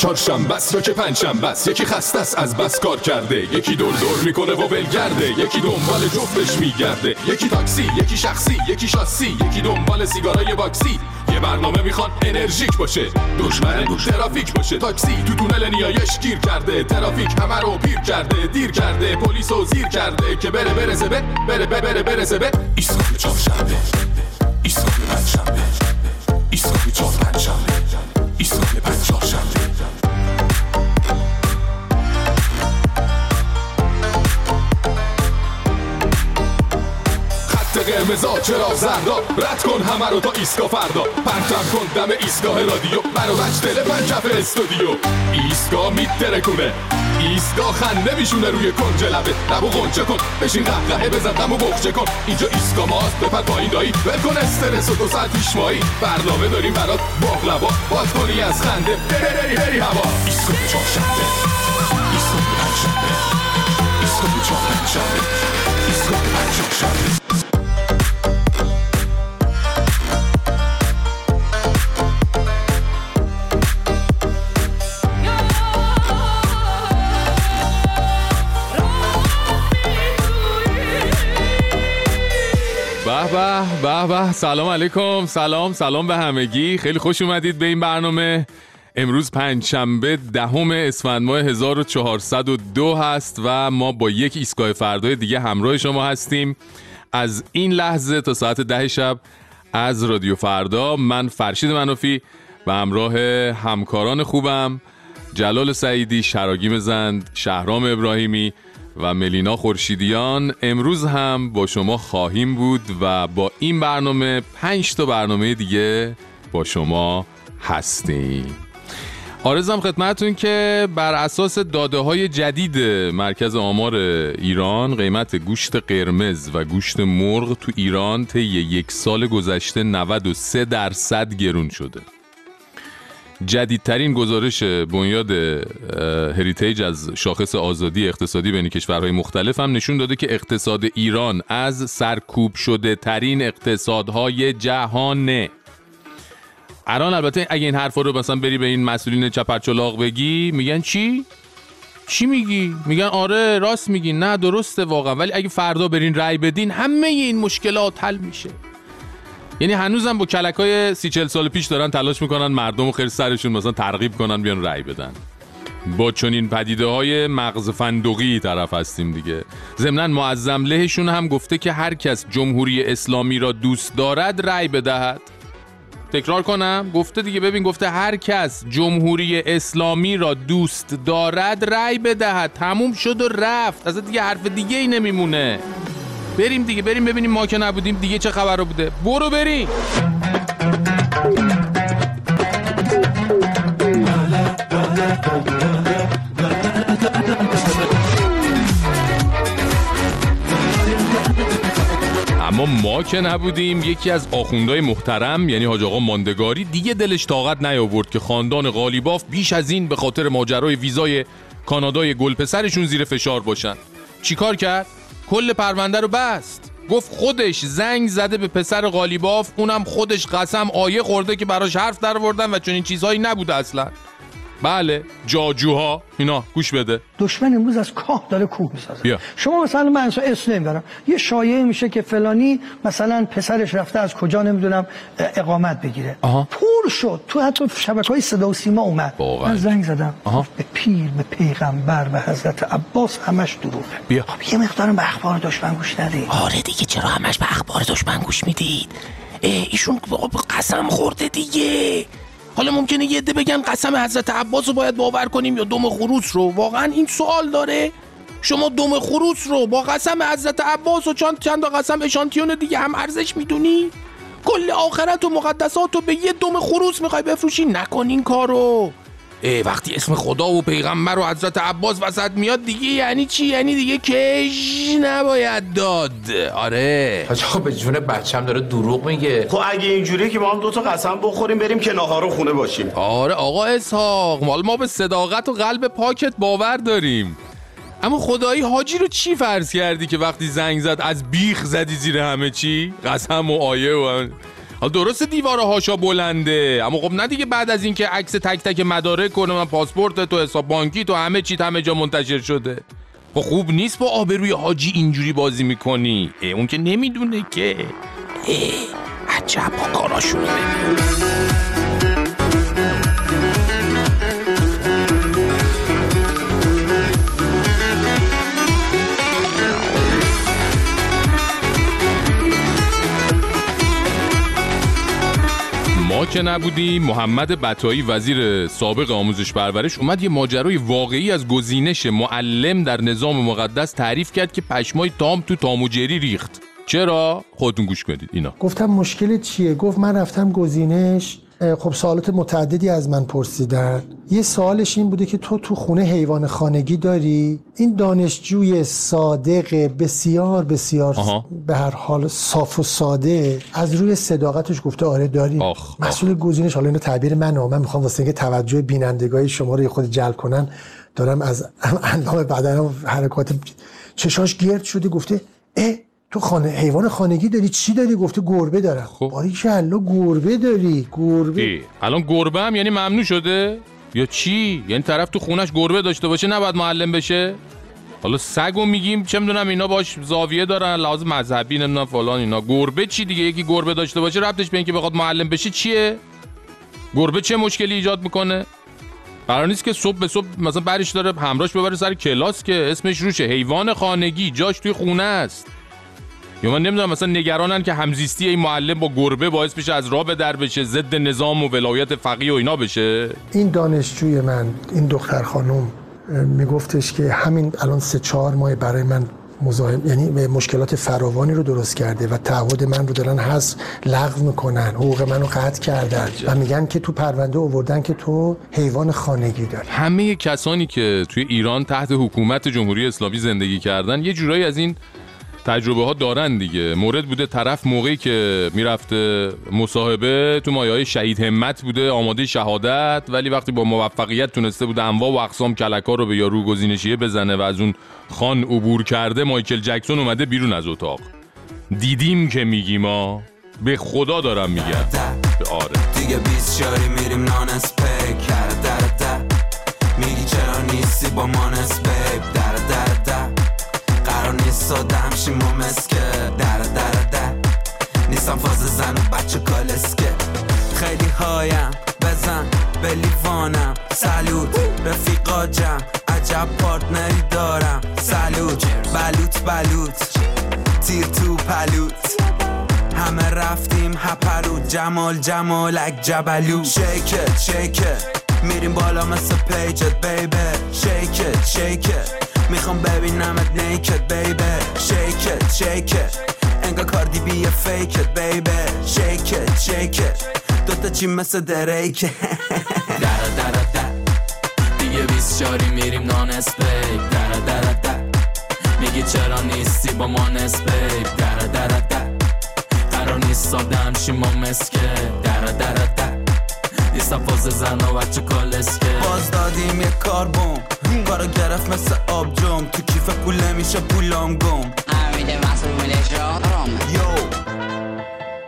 چهارشنبه است. یا که پنجشنبه است. یکی خسته است از بس کار کرده. یکی دور دور می‌کنه و ولگرده یکی دنبال جفتش میگرده. یکی تاکسی یکی شخصی یکی شاسی یکی دنبال سیگارای باکسی. یه برنامه می‌خوان انرژیک باشه. دشمن ترافیک باشه. تاکسی تو تونل نیایش گیر کرده. ترافیک همه رو پیر کرده دیر کرده. پلیس و زیر کرده که بره بره زبه بره بره بره بره زبه. ایستگاه چهارشنبه. ایستگاه پنجشنبه. ایستگاه چهار پنجشنبه ایستگاه قرمزا چرا زردا رد کن همه رو تا ایسکا فردا. پرتم کن دم ایستگاه رادیو. منو بچ دل پنجف استودیو. ایستگاه میترکونه ایستگاه خنده میشونه روی کنج لبه. لبو غنچه کن. بشین قهقهه بزن غمو بخچه کن. اینجا ایستگاه ماست. بپر پایین دایی. ول استرس و دو ساعت پیش مایی. برنامه داریم برات. باقلبا. باد کنی از خنده. بری بری بری هوا. ایستگاه چهارشنبه ایستگاه پنجشنبه ایستگاه چهارشنبه ایستگاه پنجشنبه به به سلام علیکم. سلام سلام به همگی. خیلی خوش اومدید به این برنامه. امروز پنجشنبه دهم اسفند ماه 1402 هست و ما با یک ایستگاه فردای دیگه همراه شما هستیم. از این لحظه تا ساعت ده شب از رادیو فردا من فرشید منافی و همراه همکاران خوبم جلال سعیدی شراگیم زند شهرام ابراهیمی و ملینا خورشیدیان امروز هم با شما خواهیم بود و با این برنامه پنج تا برنامه دیگه با شما هستیم. آرزم خدمتون که بر اساس داده های جدید مرکز آمار ایران قیمت گوشت قرمز و گوشت مرغ تو ایران طی یک سال گذشته 93 درصد گرون شده. جدیدترین گزارش بنیاد هریتیج از شاخص آزادی اقتصادی بین کشورهای مختلف هم نشون داده که اقتصاد ایران از سرکوب شده ترین اقتصادهای جهانه الان البته اگه این حرفا رو مثلا بری به این مسئولین چپرچلاق بگی میگن چی؟ چی میگی؟ میگن آره راست میگی نه درسته واقعا ولی اگه فردا برین رأی بدین همه این مشکلات حل میشه یعنی هنوزم با کلک های سی چل سال پیش دارن تلاش می‌کنن مردم و خیر سرشون مثلا ترغیب کنن بیان رأی بدن. با چنین پدیده های مغز فندقی طرف هستیم دیگه. ضمنا معظم لهشون هم گفته که هر کس جمهوری اسلامی را دوست دارد رأی بدهد. تکرار کنم گفته دیگه ببین گفته هر کس جمهوری اسلامی را دوست دارد رأی بدهد. تموم شد و رفت. از دیگه حرف دیگه ای نمیمونه. بریم دیگه بریم ببینیم ما که نبودیم دیگه چه خبر بوده. برو بریم اما ما که نبودیم یکی از آخوندهای محترم یعنی حاج آقا ماندگاری دیگه دلش طاقت نیاورد که خاندان غالیباف بیش از این به خاطر ماجرای ویزای کانادای گلپسرشون زیر فشار باشن. چیکار کرد؟ کل پرونده رو بست. گفت خودش زنگ زده به پسر غالیباف اونم خودش قسم آیه خورده که براش حرف در آوردن و چنین چیزهایی نبوده اصلا. بله جاجوها اینا گوش بده. دشمن امروز از کاه داره کوه می‌سازه. بیا. شما مثلا من اسم نمی‌برم. یه شایعه میشه که فلانی مثلا پسرش رفته از کجا نمی‌دونم اقامت بگیره. آها. پر شد. تو حتی شبکه های صدا و سیما اومد. واقعا. من زنگ زدم. آها. به پیر به پیغمبر به حضرت عباس همش دروغه. بیا. خب یه مقدارم به اخبار دشمن گوش ندی آره دیگه چرا همش به اخبار دشمن گوش می‌دید؟ ایشون قسم خورده دیگه. حالا ممکنه یه عده بگن قسم حضرت عباس رو باید باور کنیم یا دم خروس رو؟ واقعا این سوال داره. شما دم خروس رو با قسم حضرت عباس و چند چند قسم اشانتیون دیگه هم ارزش می‌دونی؟ کل آخرت و مقدسات رو به یه دم خروس می‌خوای بفروشی؟ نکن این کارو. وقتی اسم خدا و پیغمبر و حضرت عباس وسط میاد دیگه یعنی چی؟ یعنی دیگه کش نباید داد. آره. حاج آقا به جون بچم داره دروغ میگه. خب اگه اینجوریه که ما هم دو تا قسم بخوریم بریم که ناهارو خونه باشیم. آره آقا اسحاق مال ما به صداقت و قلب پاکت باور داریم. اما خدایی حاجی رو چی فرض کردی که وقتی زنگ زد از بیخ زدی زیر همه چی؟ قسم و آیه و حالا درست دیوار هاشا بلنده. اما خب نه دیگه بعد از اینکه عکس تک تک مدارک کنه من پاسپورت تو حساب بانکی تو همه چی همه جا منتشر شده. خب خوب نیست با آبروی حاجی اینجوری بازی می‌کنی؟ اون که نمی‌دونه که. عجب با کاراشونو که نبودیم محمد بتایی وزیر سابق آموزش پرورش اومد یه ماجرای واقعی از گزینش معلم در نظام مقدس تعریف کرد که پشمای تام تو تام و جری ریخت. چرا؟ خودتون گوش کنید. اینا. گفتم مشکل چیه؟ گفت من رفتم گزینش خب سوالات متعددی از من پرسیدن یه سوالش این بوده که تو تو خونه حیوان خانگی داری این دانشجوی صادق بسیار بسیار آها. به هر حال صاف و ساده از روی صداقتش گفته آره داری. مسئول گزینش حالا اینو تعبیر منه من می‌خوام واسه اینکه توجه بینندگان شما رو خود جلب کنن دارم از اندام بدنم و حرکات چشاش گرد شده گفته اه تو خانه حیوان خانگی داری؟ چی داری؟ گفته گربه دارم. خب. باری کلا گربه داری گربه. ای، الان گربه هم یعنی ممنوع شده؟ یا چی؟ یعنی طرف تو خونش گربه داشته باشه نباید معلم بشه؟ حالا سگو میگیم چه می‌دونم اینا باش زاویه دارن لحاظ مذهبی نمی‌دونم فلان اینا. گربه چی دیگه؟ یکی گربه داشته باشه ربطش به اینکه بخواد معلم بشه چیه؟ گربه چه مشکلی ایجاد می‌کنه؟ قرار نیست که صبح به صبح مثلا برش داره همراهش ببره سر کلاس که اسمش روشه. حیوان خانگی جاش توی خونه است. یا من نمی‌دونم مثلا نگرانن که همزیستی این معلم با گربه باعث بشه از راه به در بشه ضد نظام و ولایت فقیه و اینا بشه؟ این دانشجوی من این دختر خانم میگفتش که همین الان سه چهار ماه برای من مزاحم یعنی مشکلات فراوانی رو درست کرده و تعهد من رو دارن حذف لغو می‌کنن حقوق منو قطع کردن و میگن که تو پرونده آوردن که تو حیوان خانگی داری. همه کسانی که توی ایران تحت حکومت جمهوری اسلامی زندگی کردن یه جورایی از این تجربه ها دارن دیگه. مورد بوده طرف موقعی که می‌رفته مصاحبه تو مایه های شهید همت بوده آماده شهادت ولی وقتی با موفقیت تونسته بوده انواع و اقسام کلکا رو به یارو گزینشیه بزنه و از اون خان عبور کرده مایکل جکسون اومده بیرون از اتاق. دیدیم که میگیم ما به خدا دارم میگم. آره. دیگه بیس شاری میریم نان در در در. میگی چرا نیستی با من اسپیک ساده شیم و مسکه. در در در. نیستم فاز زن و بچه کالسکه خیلی هایم بزن به لیوانم سلوت رفیقا جمع عجب پارتنری دارم. سلوت بلوت بلوت تیر تو پلوت همه رفتیم هپرو جمال جمالک جبلو شیکت شیکت میریم بالا مثل پیجت بیبه شیکت شیکت می‌خوام ببینمت نیکت بیبه شیکت شیکت انگار کاردی بی فیکت بیبه شیکت شیکت دوتا چی مثل دریکه در در در. دیگه بیس شاری میریم نان اسپیک. در در در. میگی چرا نیستی با ما نسبیک در در در. قرار نیست ساده شیم ما مسکه. در در در. نیستم فاز زن و بچه کالسکه. باز دادیم یه کاربون کارو گرفت مثل آب جم. تو کیف پول میشه پولام گم. یو.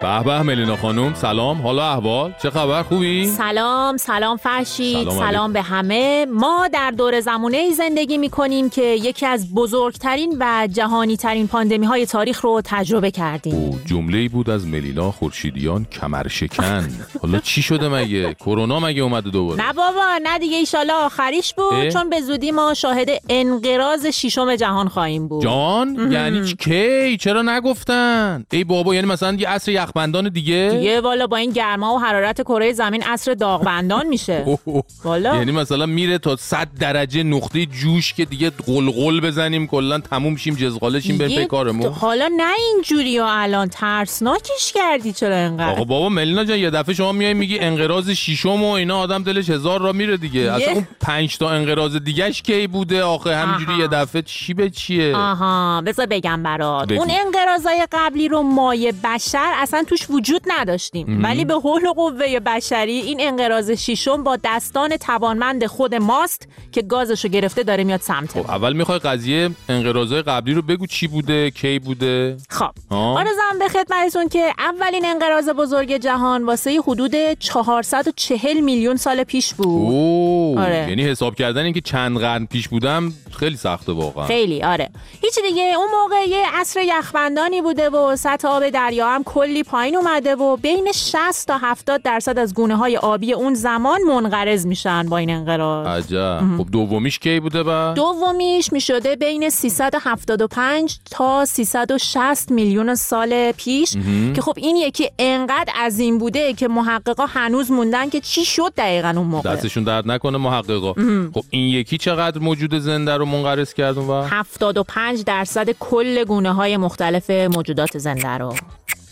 به به ملینا خانم. سلام. حالا احوال؟ چه خبر؟ خوبی؟ سلام سلام فرشید. سلام سلام. به همه. ما در دور زمونه ای زندگی می کنیم که یکی از بزرگترین و جهانی ترین پاندمی های تاریخ رو تجربه کردیم. او جمله ای بود از ملینا خورشیدیان کمر شکن حالا چی شده مگه؟ کرونا مگه اومده دوباره؟ نه بابا نه دیگه ایشالا آخریش بود. اه؟ چون به زودی ما شاهد انقراض شیشم جهان خواهیم بود. جان؟ یعنی کی؟ چرا نگفتن؟ ای بابا یعنی مثلا یه عصر یخبندان دیگه؟ دیگه والا با این گرما و حرارت کره زمین عصر داغبندان میشه. والا. یعنی مثلا میره تا 100 درجه نقطه جوش که دیگه قلقل بزنیم کلا تموم شیم جزغاله شیم بریم پی کارمون. حالا نه اینجوری ها الان ترسناکش کردی چرا انقدر آقا بابا ملینا جان یه دفعه شما میای میگی انقراض شیشم و اینا آدم دلش هزار را میره دیگه. اصلا اون پنج تا انقراض دیگهش کی بوده آخه؟ همینجوری. یه دفعه چی به چیه؟ آها. بذار بگم برات. اون انقراضای قبلی رو مایه بشر اصلا اصلا توش وجود نداشتیم. ولی به حول و قوه بشری این انقراض شیشم با دستان توانمند خود ماست که گازشو گرفته داره میاد سمت. خب اول می‌خوای قضیه انقراضای قبلی رو بگو چی بوده کی بوده؟ خب. آرزم به خدمتتون که اولین انقراض بزرگ جهان واسه حدود 440 میلیون سال پیش بود. اوه آره. یعنی حساب کردن اینکه چند قرن پیش بودم خیلی سخته واقعا. خیلی آره. هیچی دیگه اون موقع یه عصر یخبندانی بوده و سطح آب دریا هم کلی پایین اومده و بین 60 تا 70 درصد از گونه های آبی اون زمان منقرض میشن با این انقراض. عجب. خب دومیش کی بوده با دومیش می‌شده بین 375 تا 360 میلیون سال پیش که خب این یکی انقدر عظیم بوده که محققا هنوز موندن که چی شد دقیقا اون موقع. دستشون درد نکنه محققا. خب این یکی چقدر موجود زنده رو منقرض کرد اون وقت؟ 75 درصد کل گونه های مختلف موجودات زنده رو.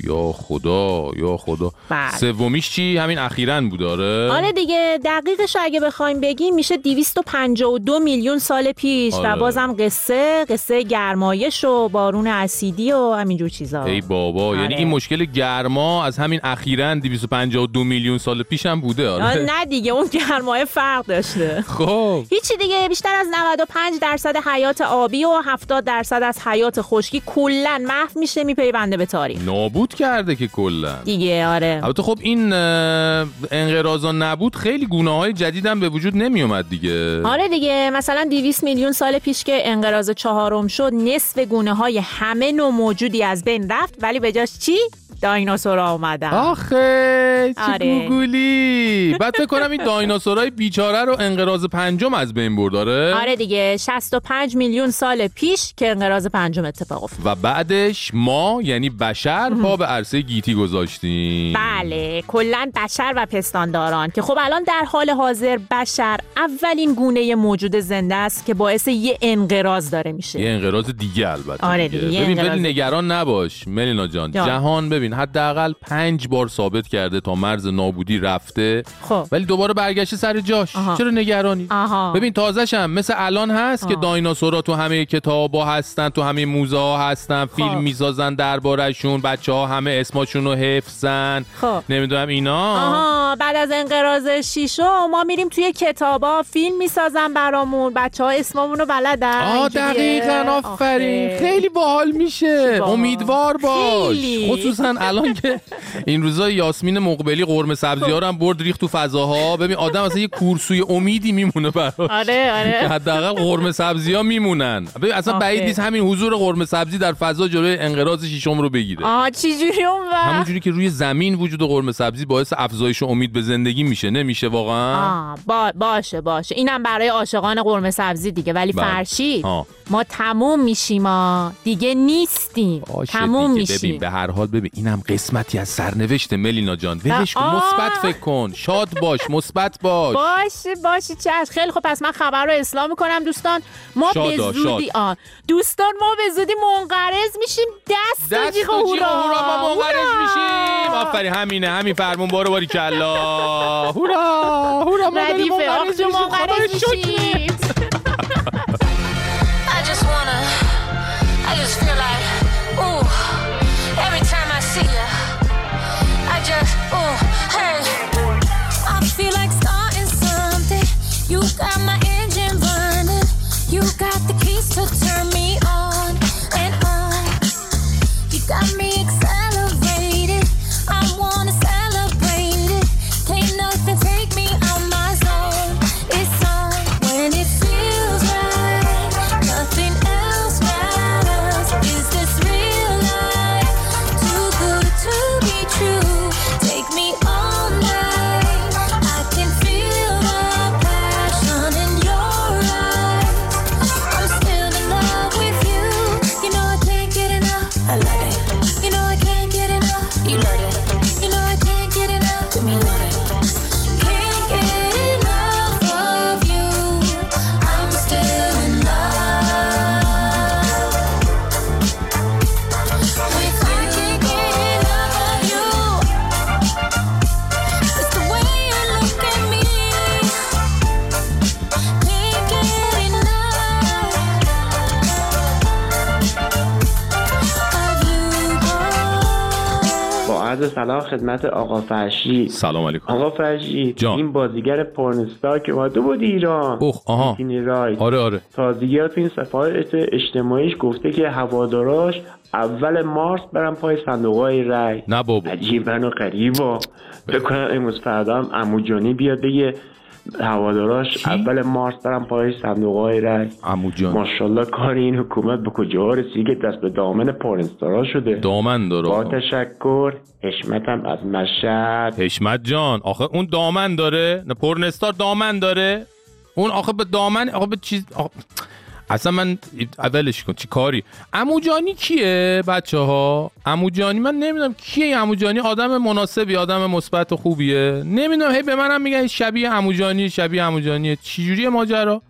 یا خدا یا خدا. بله. سومیش چی؟ همین اخیرا بود آره. آره دیگه دقیقش اگه بخوایم بگیم میشه 252 میلیون سال پیش آره. و بازم قصه قصه گرمایش و بارون اسیدی و همینجور چیزا. ای بابا آره. یعنی این مشکل گرما از همین اخیرا 252 میلیون سال پیش هم بوده آه، آره نه دیگه اون گرمایه فرق داشته. خب. هیچی دیگه بیشتر از 95 درصد حیات آبی و 70 درصد از حیات خشکی کلا محو میشه میپیونده به تاریخ. نابود کرده که کلا. دیگه آره. البته خب این انقراضا نبود خیلی گونه های جدید هم به وجود نمی اومد دیگه. آره دیگه مثلا 200 میلیون سال پیش که انقراض چهارم شد نصف گونه های همه نوع موجودی از بین رفت ولی به جاش چی؟ دایناسورا اومدن. آخه چه آره. گوگولی. بعد فکر کنم این دایناسورای بیچاره رو انقراض پنجم از بین برد آره؟ آره دیگه 65 میلیون سال پیش که انقراض پنجم اتفاق افتاد. و بعدش ما یعنی بشر پا به عرصه گیتی گذاشتیم. بله کلا بشر و پستانداران که خب الان در حال حاضر بشر اولین گونه موجود زنده است که باعث یه انقراض داره میشه. یه انقراض دیگه البته آره دیگه، یه ببین نگران نباش ملینا جان. جان. جهان ببین حداقل پنج بار ثابت کرده تا مرز نابودی رفته خب ولی دوباره برگشته سر جاش آها. چرا نگرانی آها ببین تازش هم مثل الان هست که آه. دایناسورا تو همه کتابا هستن تو همه موزه ها هستن خب. فیلم می‌سازن دربارشون بچه ها همه اسماشون رو حفظن خب نمی‌دونم اینا آها بعد از انقراض شیشم ما میریم توی کتابا فیلم می‌سازن برامون بچه ها اسممون رو بلدن آه. دقیقا آفرین. خیلی باحال میشه. امیدوار باش خیلی. خصوصا الان که این روزا یاسمین مقبلی قرمه سبزی ها رو هم برد ریخت تو فضاها. ببین آدم اصلا یه کورسوی امیدی میمونه براش. آره آره. حداقل قرمه سبزی ها میمونن. ببین اصلا. بعید نیست همین حضور قرمه سبزی در فضا جلوی انقراض شیشم رو بگیره. آه چجوری اون وقت همونجوری که روی زمین وجود قرمه سبزی باعث افزایش امید به زندگی میشه. نمیشه واقعا؟ آه با باشه باشه. اینم برای عاشقان قرمه سبزی دیگه. ولی بله. آه. ما تموم میشیم ما دیگه نیستیم. تموم. میشیم. ببین به هر حال ببین اینم قسمتی از سرنوشت ملینا جان. ولش کن. مثبت فکر کن. شاد باش مثبت باش. باشه باشه چش. خیلی خب پس من خبر رو اصلاح می‌کنم دوستان. ما شادا، به شاد. زودی آه. دوستان ما به زودی منقرض میشیم. دست, دست و جیغ هورا. هورا ما منقرض. میشیم. آفرین همینه همین فرمون. بارو باری کلا. هورا هورا ما منقرض میشیم. خدمت آقا فرشید. سلام علیکم. آقا فرشید جان. این بازیگر پورنستار که اومده بود ایران. اوه آها. رای آره آره. تازگی تو این صفحات اجتماعیش گفته که هواداراش اول مارس برن پای صندوق های رای نه بابا. عجیبن و غریبا. بکنم امروز فردا هم عمو جانی بیاد بگه هواداراش اول مارس برن پای صندوق های رای ماشاءالله کار این حکومت به کجا رسید که دست به دامن پورنستارا شده. دامن داره با. تشکر. حشمتم از مشهد. حشمت جان آخه اون دامن داره؟ نه پرنستار دامن داره؟ اون آخه به دامن آخه به چیز آخه... اصلا من اولش کن چی کاری؟ اموجانی کیه بچه ها اموجانی من نمی‌دونم کیه اموجانی آدم مناسبی آدم مثبت و خوبیه. نمی‌دونم هی به منم میگن شبیه اموجانی شبیه اموجانیه چجوریه ماجرا؟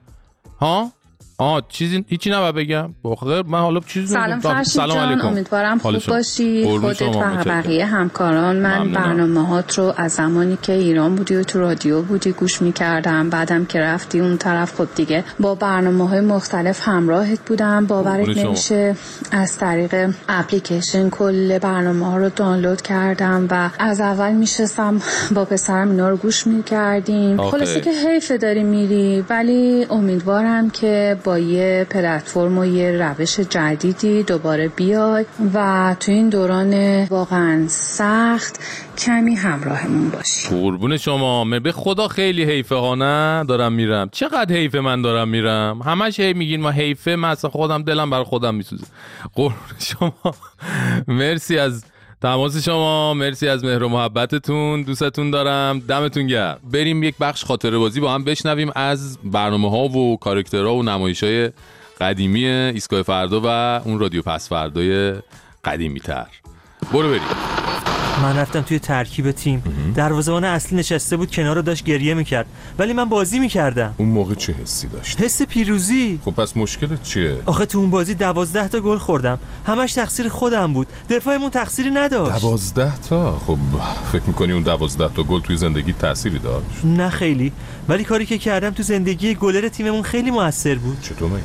ها؟ آه چیزی هیچی نباید بگم بخیر من حالا چیزی سلام نمی‌دونم. فرشید سلام جان علیکم امیدوارم خوب؟ باشی خودت و. بقیه همکاران من ممنونم. برنامه هات رو از زمانی که ایران بودی و تو رادیو بودی گوش می‌کردم بعدم که رفتی اون طرف خب دیگه با برنامه های مختلف همراهت بودم باورت. نمیشه از طریق اپلیکیشن کل برنامه ها رو دانلود کردم و از اول میشستم با پسرم اینا رو گوش می‌کردیم. خلاصه که حیف داری میری ولی امیدوارم که با یه پلتفرم و یه روش جدیدی دوباره بیای و تو این دوران واقعا سخت کمی همراهمون باشی. قربون شما به خدا خیلی حیفه ها نه؟ دارم میرم. چقدر حیفه من دارم میرم؟ همش هی میگین ما حیفه من خودم دلم بر خودم میسوزه. قربون شما. مرسی از تماس شما. مرسی از مهر و محبتتون. دوستتون دارم. دمتون گرم. بریم یک بخش خاطره بازی با هم بشنویم از برنامه ها و کارکترها و نمایش های قدیمی ایستگاه فردا و اون رادیو پس فردای قدیمی تر برو بریم. من رفتم توی ترکیب تیم. دروازه‌بان اصلی نشسته بود کنار رو داشت گریه می‌کرد. ولی من بازی می‌کردم. اون موقع چه حسی داشت حس پیروزی. خب پس مشکلت چیه؟ آخه تو اون بازی دوازده تا گل خوردم. همش تقصیر خودم بود. دفاعمون تقصیری نداشت. دوازده تا؟ خب فکر می‌کنی اون دوازده تا گل توی زندگی تأثیری داشت؟ نه خیلی. ولی کاری که کردم تو زندگی گلر تیممون خیلی موثر بود. چطور مگه؟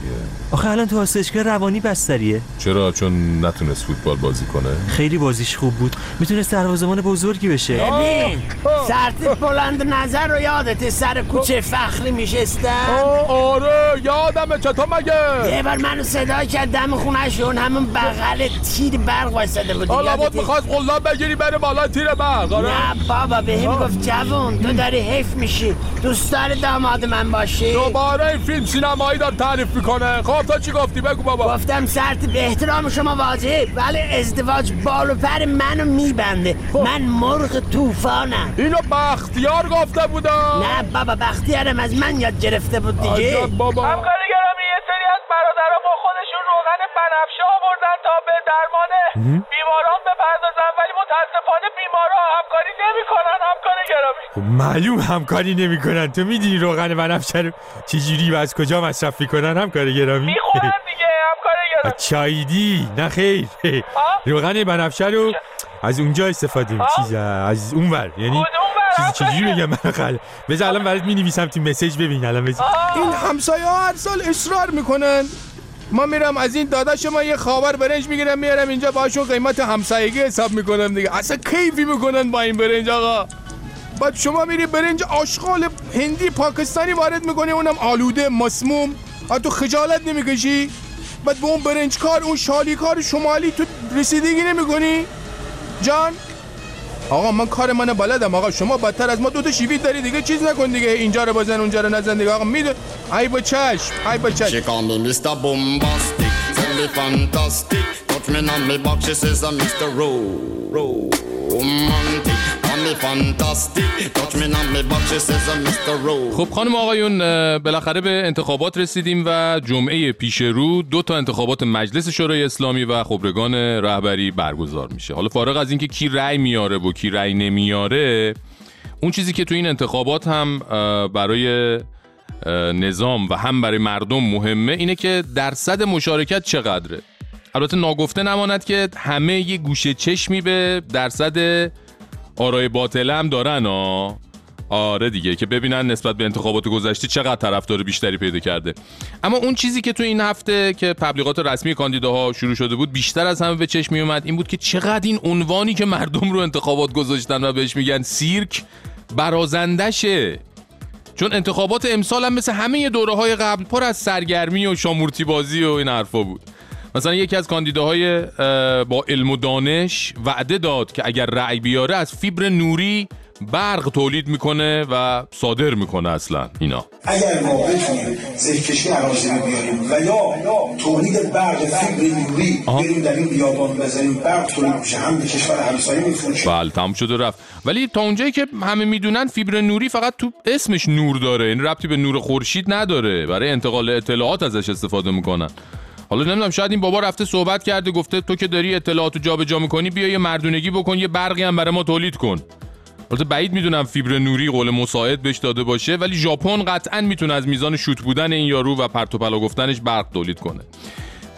آخه الان تو آسایشگاه روانی بستریه. چرا؟ چون نتونست فوتبال بازی کنه؟ خیلی بازیش خوب بود. می‌تونست دروازه‌بان بزرگی بشه. سرتیپ بلند نظر رو یادت سر کوچه فخری میشستم آره یادمه چطور مگه؟ یه بار منو صدا کرد دم خونش اون همون بغل تیر برق وایساده بود. حالا؟ بود می‌خواست قلاب بگیری بره بالا تیر برق آره؟ نه بابا به هم گفت جوون تو داری حیف میشی. دوست داری داماد من باشی؟ دوباره این فیلم سینمایی داره تعریف می‌کنه. خب تو چی گفتی؟ بگو بابا. گفتم سرت به احترام شما واجب ولی ازدواج بال و پر منو میبنده. من مرغ طوفانم. اینو بختیار گفته بودا نه بابا بختیارم از من یاد گرفته بود دیگه. بابا. همکاری گرامی یه سری از برادرها با خودشون روغن بنفشه آوردن تا به درمان بیماران بپردازن ولی متاسفانه بیمارا همکاری نمی‌کنن همکاری گرامی. خب معلوم همکاری نمی‌کنن. تو می‌دونی روغن بنفشه رو چجوری و از کجا مصرف می‌کنن همکار گرامی؟ می‌خورن همکاری چایدی نه خیر. روغن بنفشه رو از اونجا استفاده می چیز از اونور یعنی چیزی چجوری بگم؟ من خل بذار الان برات می نویسم تو مسیج ببین الان. بذار. این همسایه ها هر سال اصرار می‌کنن. ما میرم از این داداش ما یه خاور برنج می‌گیرم میارم اینجا باشون قیمت همسایگی حساب می‌کنم دیگه. اصلا کیفی می‌کنن با این برنج آقا؟ بعد شما میری برنج آشغال هندی پاکستانی وارد می‌کنی اونم آلوده مسموم. آ تو خجالت نمی‌کشی؟ بعد به اون برنج کار اون شالی کار شمالی تو رسیدگی نمی‌کنی جان آقا من کار من بلدم آقا شما بدتر از ما دو تا شیوید داری دیگه چیز نکن دیگه اینجا رو بزن اونجا رو نزن دیگه آقا میده ای با چشم ای با چشم fantastic. Touch me on back, she says I'm Mr. Ro, romantic. خب خانم آقایون بالاخره به انتخابات رسیدیم و جمعه پیش رو دو تا انتخابات مجلس شورای اسلامی و خبرگان رهبری برگزار میشه. حالا فارغ از اینکه کی رأی میاره و کی رأی نمیاره اون چیزی که تو این انتخابات هم برای نظام و هم برای مردم مهمه اینه که درصد مشارکت چقدره. البته ناگفته نماند که همه یه گوشه چشمی به درصد آرای باطله هم دارن ها آره دیگه که ببینن نسبت به انتخابات گذشته چقدر طرفدار بیشتری پیدا کرده. اما اون چیزی که تو این هفته که تبلیغات رسمی کاندیداها شروع شده بود بیشتر از همه به چشم می اومد این بود که چقدر این عنوانی که مردم رو انتخابات گذاشتن و بهش میگن سیرک برازندشه. چون انتخابات امسال هم مثل همه دوره های قبل پر از سرگرمی و شامورتی بازی و این حرفا بود. مثلا یکی از کاندیداهای اه، با علم و دانش وعده داد که اگر رأی بیاره از فیبر نوری برق تولید می‌کنه و صادر می‌کنه اصلا اینا. اگر ما بتونیم زهکشی عراضی رو بیاریم و یا تولید برق فیبر نوری بریم در این بیابان بزنیم برق تولید میشه هم به کشور همسایه میفروشیم. بله تموم شد و رفت. ولی تا اونجایی که همه می‌دونن فیبر نوری فقط تو اسمش نور داره این ربطی به نور خورشید نداره. برای انتقال اطلاعات ازش استفاده می‌کنن. حالا نمی‌دونم شاید این بابا رفته صحبت کرده گفته تو که داری اطلاعاتو جابجا می‌کنی بیا یه مردونگی بکن یه برقی هم برای ما تولید کن. البته بعید می‌دونم فیبر نوری قول مساعد بهش داده باشه ولی ژاپن قطعا می‌تونه از میزان شوت بودن این یارو و پرت و پلا گفتنش برق تولید کنه.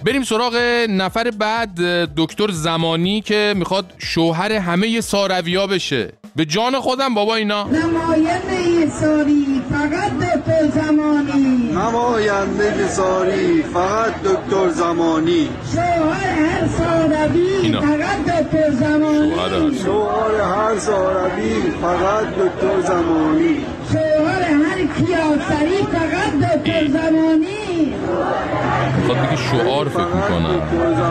بریم سراغ نفر بعد دکتر زمانی که می‌خواد شوهر همه سارویا بشه. به جان خودم بابا اینا. نماینده ساری فقط دکتر زمانی. نماینده ساری فقط دکتر زمانی. شوهر هر ساروی اینا. فقط دکتر زمانی. شوهر هر ساروی. فقط دکتر زمانی. هر کیاسری فقط دکتر زمانی. بگه شعار فکر می‌کنم.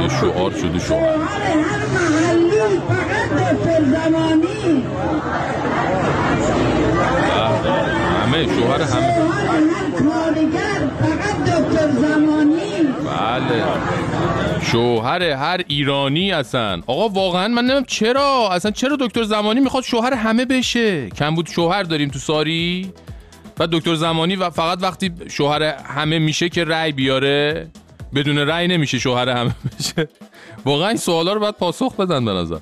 یه شعار شده شعار. شوهر هر محلی فقط دکتر زمانی. همه شوهر همه. شوهر هر کارگر فقط دکتر زمانی. بله. شوهر هر ایرانی اصلا آقا واقعا من نمیم چرا. اصلا چرا دکتر زمانی می‌خواد شوهر همه بشه؟ کم بود شوهر داریم تو ساری؟ و دکتر زمانی و فقط وقتی شوهر همه میشه که رأی بیاره بدون رأی نمیشه شوهر همه بشه. واقعا این سوالا رو باید پاسخ بدن به نظر.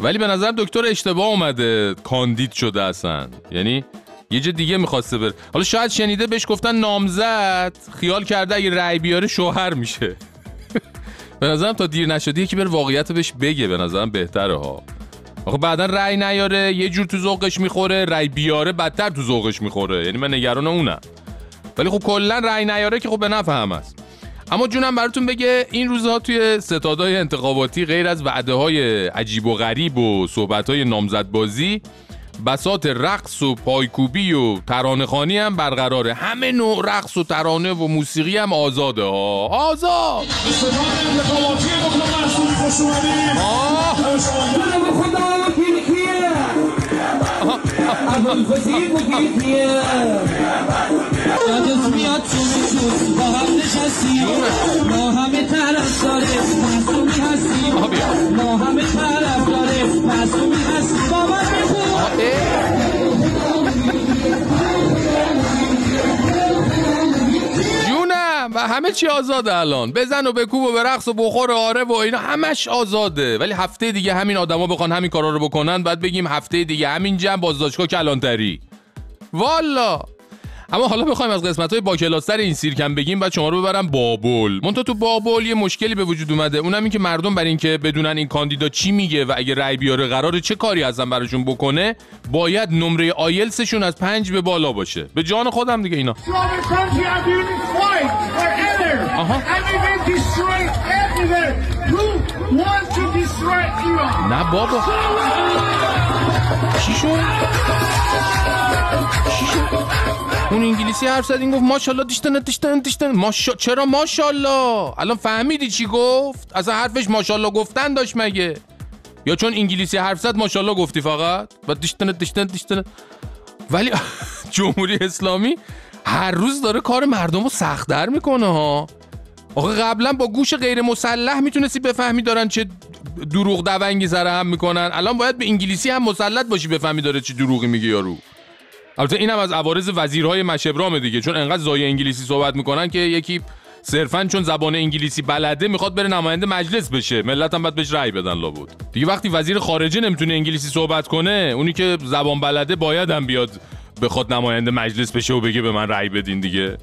ولی به نظر دکتر اشتباه اومده. کاندید شده اصلا. یعنی یه جا دیگه می‌خواسته بره. حالا شاید شنیده بهش گفتن نامزد. خیال کرده اگه رأی بیاره شوهر میشه. به نظرم تا دیر نشده یکی بره واقعیت بهش بگه. به نظرم بهتره ها. آخه بعدا رأی نیاره یه جور تو ذوقش می‌خوره رأی بیاره بدتر تو ذوقش می‌خوره. یعنی من نگران اونم. ولی خب کلا رأی نیاره که خب به نفع هم است اما جونم براتون بگه این روزها توی ستادهای انتخاباتی غیر از وعده های عجیب و غریب و صحبت های نامزدبازی بسات رقص و پایکوبی و ترانه خانی هم برقراره. همه نوع رقص و ترانه و موسیقی هم آزاده ها. آزاد! یادت میاد میتون با هم نشستیم ما همه طرف داره معصومی هستیم ما همه طرف داره هستیم همه چی آزاده الان. بزن و بکوب و برقص و بخور و آره و اینا همش آزاده. ولی هفته دیگه همین آدما بخوان همین کارا رو بکنن بعد بگیم هفته دیگه همین جمع بازداشتگاه کلانتری. والا. اما حالا بخوایم از قسمت های با کلاستر این سیرکم بگیم بعد شما رو ببرم بابل منتها تو بابل یه مشکلی به وجود اومده اونم این که مردم بر اینکه بدونن این کاندیدا چی میگه و اگه رأی بیاره قراره چه کاری ازم براشون بکنه باید نمره آیلسشون از پنج به بالا باشه به جان خودم دیگه اینا Iran? نه بابا چی شد؟ چی شد؟ اون انگلیسی حرف زد این گفت ماشاءالله دیشتن دیشتن دیشتن ماشا چرا ماشاءالله؟ الان فهمیدی چی گفت؟ اصلا حرفش ماشاءالله گفتن داشت مگه؟ یا چون انگلیسی حرف زد ماشاءالله گفتی فقط؟ و دیشتن دیشتن دیشتن ولی جمهوری اسلامی هر روز داره کار مردم رو سختتر می‌کنه ها. آخه قبلا با گوش غیر مسلح می‌تونستی بفهمی دارن چه دروغ دونگی سر هم می‌کنن. الان باید به انگلیسی هم مسلط باشی بفهمی داره چه دروغی میگه یارو. البته اینم از عوارض وزیرهای مشبرام دیگه چون انقدر زای انگلیسی صحبت می‌کنن که یکی صرفا چون زبان انگلیسی بلده می‌خواد بره نماینده مجلس بشه. ملت هم باید بهش رأی بدن لابد. دیگه وقتی وزیر خارجه نمی‌تونه انگلیسی صحبت کنه اونی که زبان بلده باید هم بیاد بخواد نماینده مجلس بشه و بگه به من رأی بدین دیگه.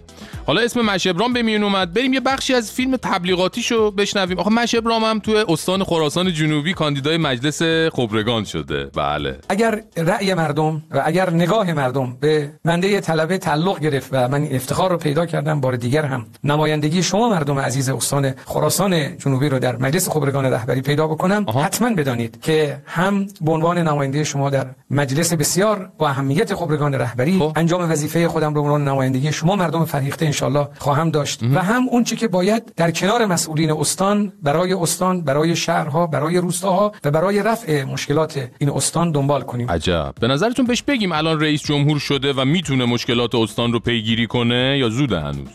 حالا اسم مشبرام به میون اومد. بریم یه بخشی از فیلم تبلیغاتیشو بشنویم. آخه مشبرام هم تو استان خراسان جنوبی کاندیدای مجلس خبرگان شده. بله. اگر رأی مردم و اگر نگاه مردم به بنده طلبه تعلق گرفت و من افتخار رو پیدا کردم بار دیگر هم نمایندگی شما مردم عزیز استان خراسان جنوبی رو در مجلس خبرگان رهبری پیدا بکنم. حتما بدانید که هم به عنوان نماینده شما در مجلس بسیار با اهمیت خبرگان رهبری انجام وظیفه خودم رو به عنوان نمایندگی شما مردم فرهیخته انشالله خواهم داشت. و هم اون چی که باید در کنار مسئولین استان برای استان برای شهرها برای روستاها و برای رفع مشکلات این استان دنبال کنیم. عجب. به نظرتون بهش بگیم الان رئیس جمهور شده و می‌تونه مشکلات استان رو پیگیری کنه یا زوده هنوز؟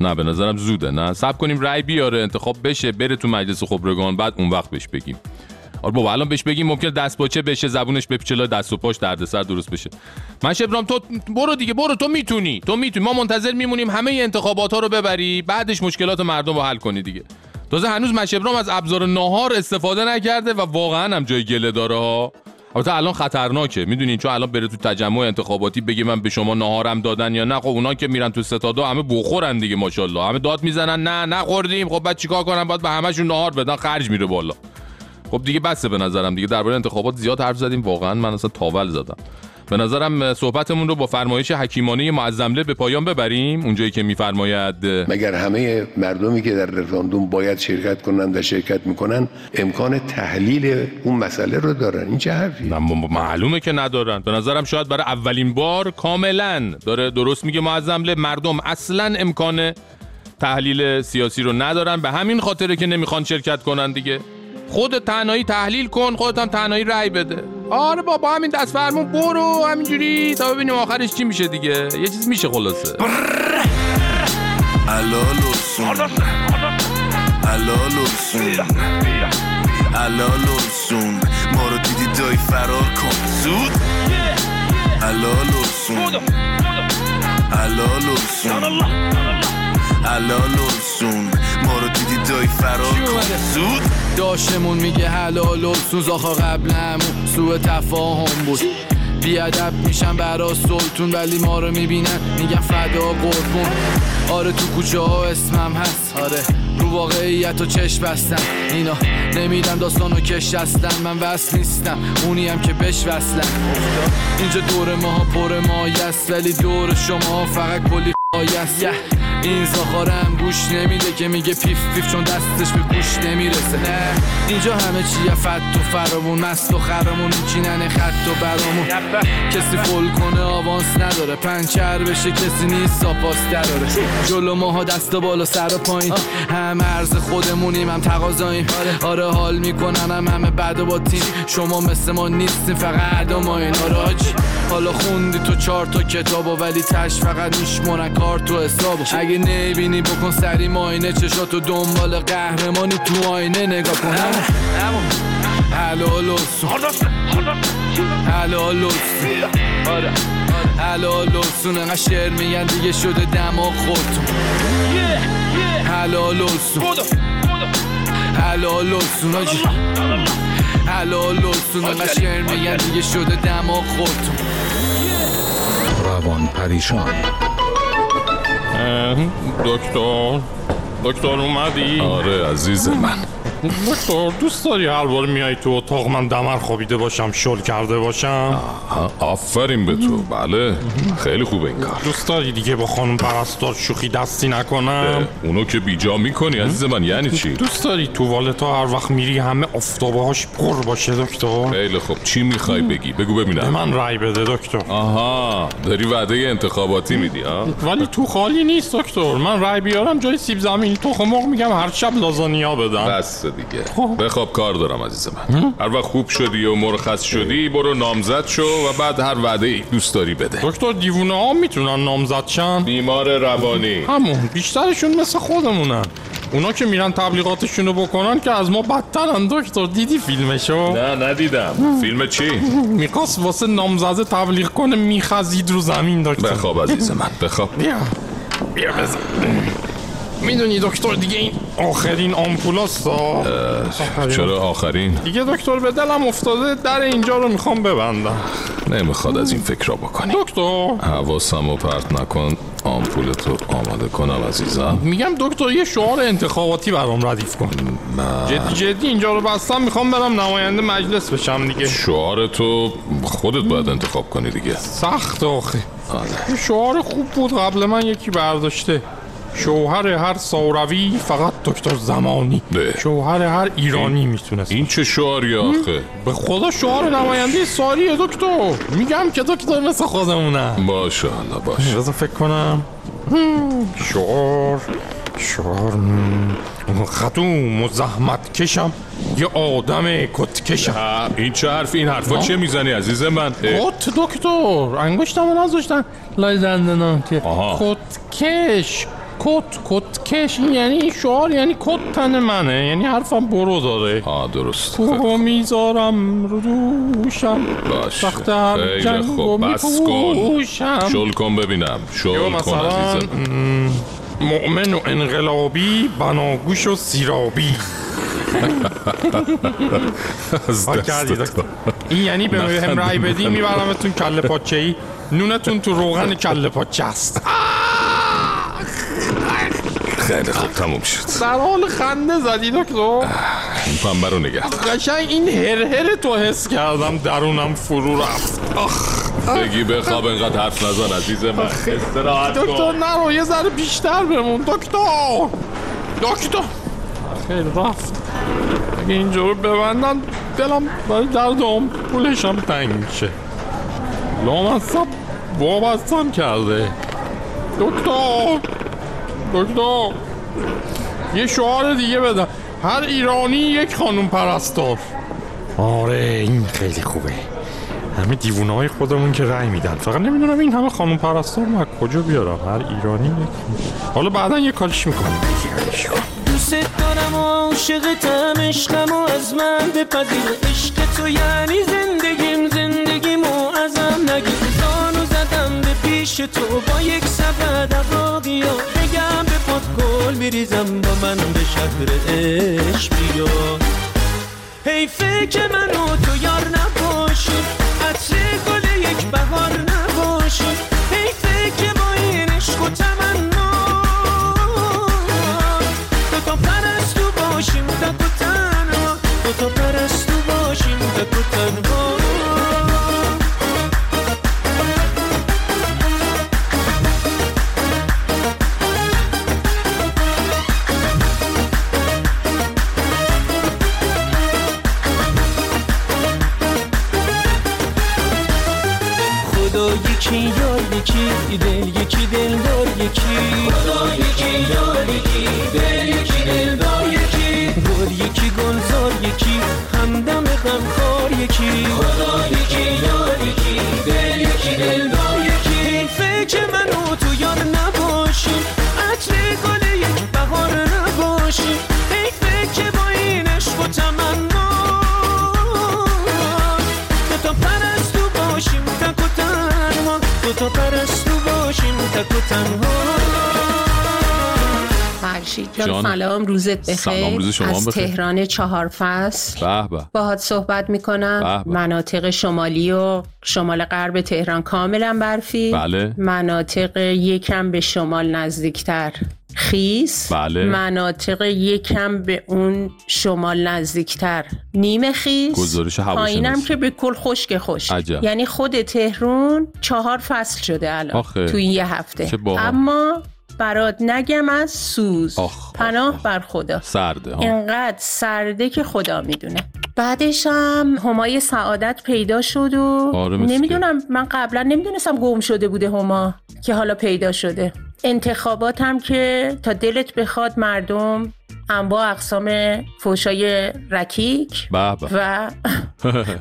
نه به نظرم زوده. نه صبر کنیم رأی بیاره انتخاب بشه بره تو مجلس خبرگان بعد اون وقت بهش بگیم. آره بابا الان بهش بگیم ممکن دست باچه بشه زبونش بپیچه دست و پاش دردسر درست بشه. من شبرام تو برو دیگه برو تو می‌تونی تو می‌تونی. ما منتظر میمونیم همه انتخابات ها رو ببری بعدش مشکلات مردم رو حل کنی دیگه. تازه هنوز مشبرام از ابزار ناهار استفاده نکرده و واقعا هم جای گله داره ها. البته الان خطرناکه می‌دونین؟ چون الان بره تو تجمع انتخاباتی بگه من به شما ناهارم دادن یا نه. خب اونا که میرن تو ستادا همه بخورن دیگه ماشاءالله. همه داد می‌زنن نه نخوردیم. خب بعد چیکار کنم؟ باید به همشون ناهار بدن خرج میره بالا. خب دیگه بسه به نظرم دیگه درباره انتخابات زیاد حرف زدیم. واقعا من اصلا تاول زدم. به نظرم صحبتمون رو با فرمایش حکیمانه معظمله به پایان ببریم. اونجایی که میفرماید مگر همه مردمی که در رفراندوم باید شرکت کنند و شرکت می‌کنن امکان تحلیل اون مسئله رو دارن؟ این چه حرفی معلومه که ندارن. به نظرم شاید برای اولین بار کاملا داره درست میگه معظمله مردم اصلا امکان تحلیل سیاسی رو ندارن. به همین خاطره که نمی‌خوان شرکت کنن دیگه. خود تنهایی تحلیل کن خودت هم تنهایی رأی بده. آره بابا همین دست فرمون برو همینجوری تا ببینیم آخرش چی میشه دیگه. یه چیز میشه خلاصه. الالوسون ما رو دیدی دای فرار کن. زود. الالوسون الالوسون الالوسون ما رو دیدی دای فرار زود. داشتمون میگه حلال و سوز. آخا قبلمون سوء تفاهم بود. بیادب میشن برا سلطون ولی ما رو می‌بینن. میگن فدا قربون. آره تو کوچه ها اسمم هست. آره. رو واقعیت و چشم بستم. اینا نمیدم داستانو کش هستن من وصل نیستم. اونی هم که بش وصلم اینجا دور ماها پر مایست. ولی دور شما فقط کلی خایست این زاخارم گوش نمیده که میگه پیف پیف چون دستش به گوش نمی‌رسه. نه. اینجا همه چیه فت و فراوون مست و خرامون. میچینن خط و برامون. کسی فل کنه آوانس نداره. پنچر بشه کسی نیست زاپاس دراره. جلو ماها دست و بالا سر و پایین. هم عرض خودمونیم هم تقاضاییم. آره. حال می‌کنن هم همه بعد و با تیم. شما مثل ما نیستیم فقط ما این. آره حالا خوندی تو چهار تا کتاب ولی تش فقط میشمونن کار تو حسابو اگه نبینی بکن سری ماینه. چشاتو دنبال قهرمانی تو آینه. نگاه کن. حلال و سون حلال و سون حلال و سون انقدر شعر میگن دیگه شده دماغ خودتون حلال و سون حلال و سون آجی حلال و سون انقدر شعر میگن دیگه شده دماغ خودتون روان پریشان. دکتر دکتر اومدی؟ آره عزیز من دکتر دوست داری هر بار میای تو اتاق من دمر خوابیده باشم شل کرده باشم؟ آفرین به تو. بله خیلی خوبه این کار. دوست داری دیگه با خانم پرستار شوخی دستی نکنم؟ اونو که بیجا می‌کنی عزیز من یعنی چی؟ دوست داری تو والتا هر وقت میری همه آفتابه هاش پر باشه دکتر؟ خیلی خوب. چی می‌خوای بگی؟ بگو ببینم. من رای بده دکتر. آها داری وعده انتخاباتی میدی ها ولی تو خالی نیست دکتر. من رای بیارم جای سیب زمینی. تخم مرغ میگم هر شب لازانیا بدم. بس. دیگه. بخواب کار دارم عزیز من. هر وقت خوب شدی و مرخص شدی برو نامزد شو و بعد هر وعده ای دوست داری بده. دکتر دیوونه ها می‌تونن نامزد شن؟ بیمار روانی. همون بیشترشون مثل خودمونن. اونا که میرن تبلیغاتشون رو بکنن که از ما بدترن دکتر. دیدی فیلمشو؟ نه ندیدم. فیلم چی؟ می‌خواست واسه نامزده تبلیغ کنه میخزید رو زمین دکتر. بخواب عزیز من. بخواب بیا. بیا بزن. می‌دونی دکتر دیگه این آخرین آمپولاست. چرا آخرین؟ دیگه دکتر به دلم افتاده در اینجا رو می‌خوام ببندم. نمی‌خواد از این فکر را بکنی. دکتر. حواسم رو پرت نکن. آمپولتو آماده کنم عزیزم. میگم دکتر یه شعار انتخاباتی برام ردیف کن. جدی جدی اینجا رو بستم می‌خوام برم نماینده مجلس بشم دیگه. شعار تو خودت باید انتخاب کنی دیگه. سخت آخه. آره. یه شعار خوب بود قبل من یکی برداشته. شوهر هر ساروی فقط دکتر زمانی. شوهر هر ایرانی می‌تونست این چه شعاری آخه؟ به خدا شعار نماینده ساریه دکتر. میگم که دکتر مثل خودمونه. باشه حالا باشه بذار فکر کنم. شعار شعار خدوم و زحمت کشم. یه آدم کت کشم. این چه حرف این حرفا. چه می‌زنی عزیز من؟ کت دکتر. انگشتم رو نذاشتن. لای دندنم که. کت کش. کت کت کش این یعنی شعار یعنی کت تن منه یعنی حرفم برو داره آه درست. کوه می‌ذارم رو دوشم. هم خیلی خوب. بس کن. شل کن ببینم. شل کن عزیزم. مؤمن و انقلابی بناگوش و سیرابی. از. این یعنی به. هم رای بدی میبرمتون کله پاچه ای نونتون تو روغن کله پاچه است. خیلی خوب تموم شد. در حال خنده زدی دکتر؟ این پنبه رو نگه. قشنگ این هر هر تو حس کردم درونم فرو رفت. آخ بگی بخواب انقدر حرف نزن عزیز من. استراحت دکتر نرو یه ذره بیشتر بمون. دکتر! دکتر! خیلی رفت. اگه اینجا رو ببندن دلم برای درد آمپولشم تنگ میشه. لامصب وابستم کرده. دکتر! دکتر. یه شعار دیگه بدم. هر ایرانی یک خانوم پرستار. آره این خیلی خوبه. همه دیوونه های خودمون که رأی میدن. فقط نمی‌دونم این همه خانوم پرستار من از کجا بیارم؟ هر ایرانی یک حالا بعدا یه کارش می‌کنیم. دوست دارم و عاشقتم عشقم و از من بپذیر. عشق تو یعنی زندگیم زندگیم و ازم نگیر. زانو زدم به پیش تو با یک سبد عقاقی پات گل میریزم با من به شهر عشق بیا حیفه که من تو یار نباشیم عطر گل یک بهار نباشیم و تنها فرشید جان جان. سلام روزت بخیر سلام، روز شما از بخیر. تهران چهار فصل به به باهات صحبت می‌کنم به به. مناطق شمالی و شمال غرب تهران کاملا برفی بله. مناطق یکم به شمال نزدیکتر خیس بله. مناطق یکم به اون شمال نزدیکتر. نیمه خیس. گزارش. پایینم که به کل خشک خشک. عجب. یعنی خود تهرون چهار فصل شده الان آخه. تو این یه هفته. اما برات نگم از سوز. آخ، پناه بر خدا. سرده ها اینقدر سرده که خدا می‌دونه. بعدش هم همای سعادت پیدا شد و آره، نمی‌دونم من قبلا نمی‌دونستم گم شده بوده هما که حالا پیدا شده. انتخابات هم که تا دلت بخواد مردم انواع اقسام فوشای رکیک و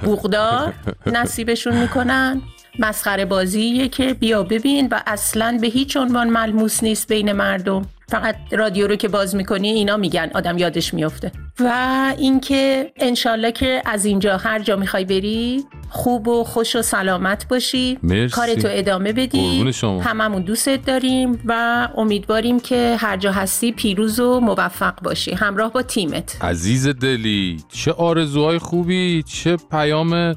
بوغدار نصیبشون می‌کنن. مسخره بازیه که بیا ببین و اصلا به هیچ عنوان ملموس نیست بین مردم. فقط رادیو رو که باز می‌کنی اینا میگن. آدم یادش میفته و اینکه انشالله که از اینجا هر جا می‌خوای بری خوب و خوش و سلامت باشی. مرسی. کارتو ادامه بدی. شما. هممون دوستت داریم و امیدواریم که هر جا هستی پیروز و موفق باشی. همراه با تیمت. عزیز دلی چه آرزوهای خوبی چه پیام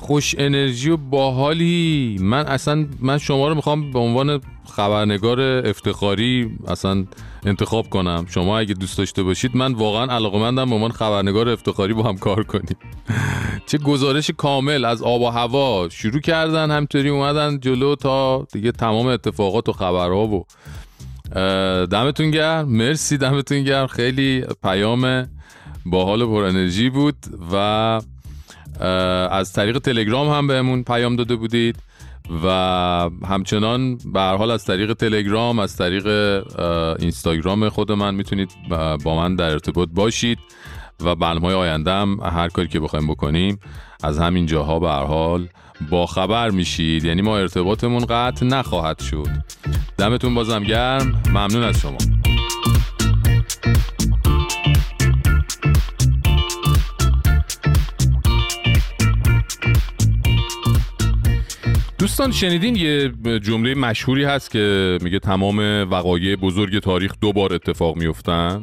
خوش انرژی و باحالی. من اصلا من شما رو می‌خوام به عنوان خبرنگار افتخاری اصلا انتخاب کنم. شما اگه دوست داشته باشید من واقعا علاقمندم به عنوان خبرنگار افتخاری با هم کار کنیم. چه گزارش کامل از آب و هوا. شروع کردن همطوری اومدن جلو تا دیگه تمام اتفاقات و خبرها و دمتون گرم. مرسی دمتون گرم. خیلی پیام باحال پر انرژی بود و از طریق تلگرام هم بهمون پیام داده بودید و همچنان به حال از طریق تلگرام از طریق اینستاگرام خود من می‌تونید با با من در ارتباط باشید و برنامه های آینده هم هر کاری که بخوایم بکنیم از همین جاها به هر حال با خبر میشید. یعنی ما ارتباطمون قطع نخواهد شد. دمتون بازم گرم. ممنون از شما. دوستان شنیدین یه جمله مشهوری هست که میگه تمام وقایع بزرگ تاریخ دو بار اتفاق میفتن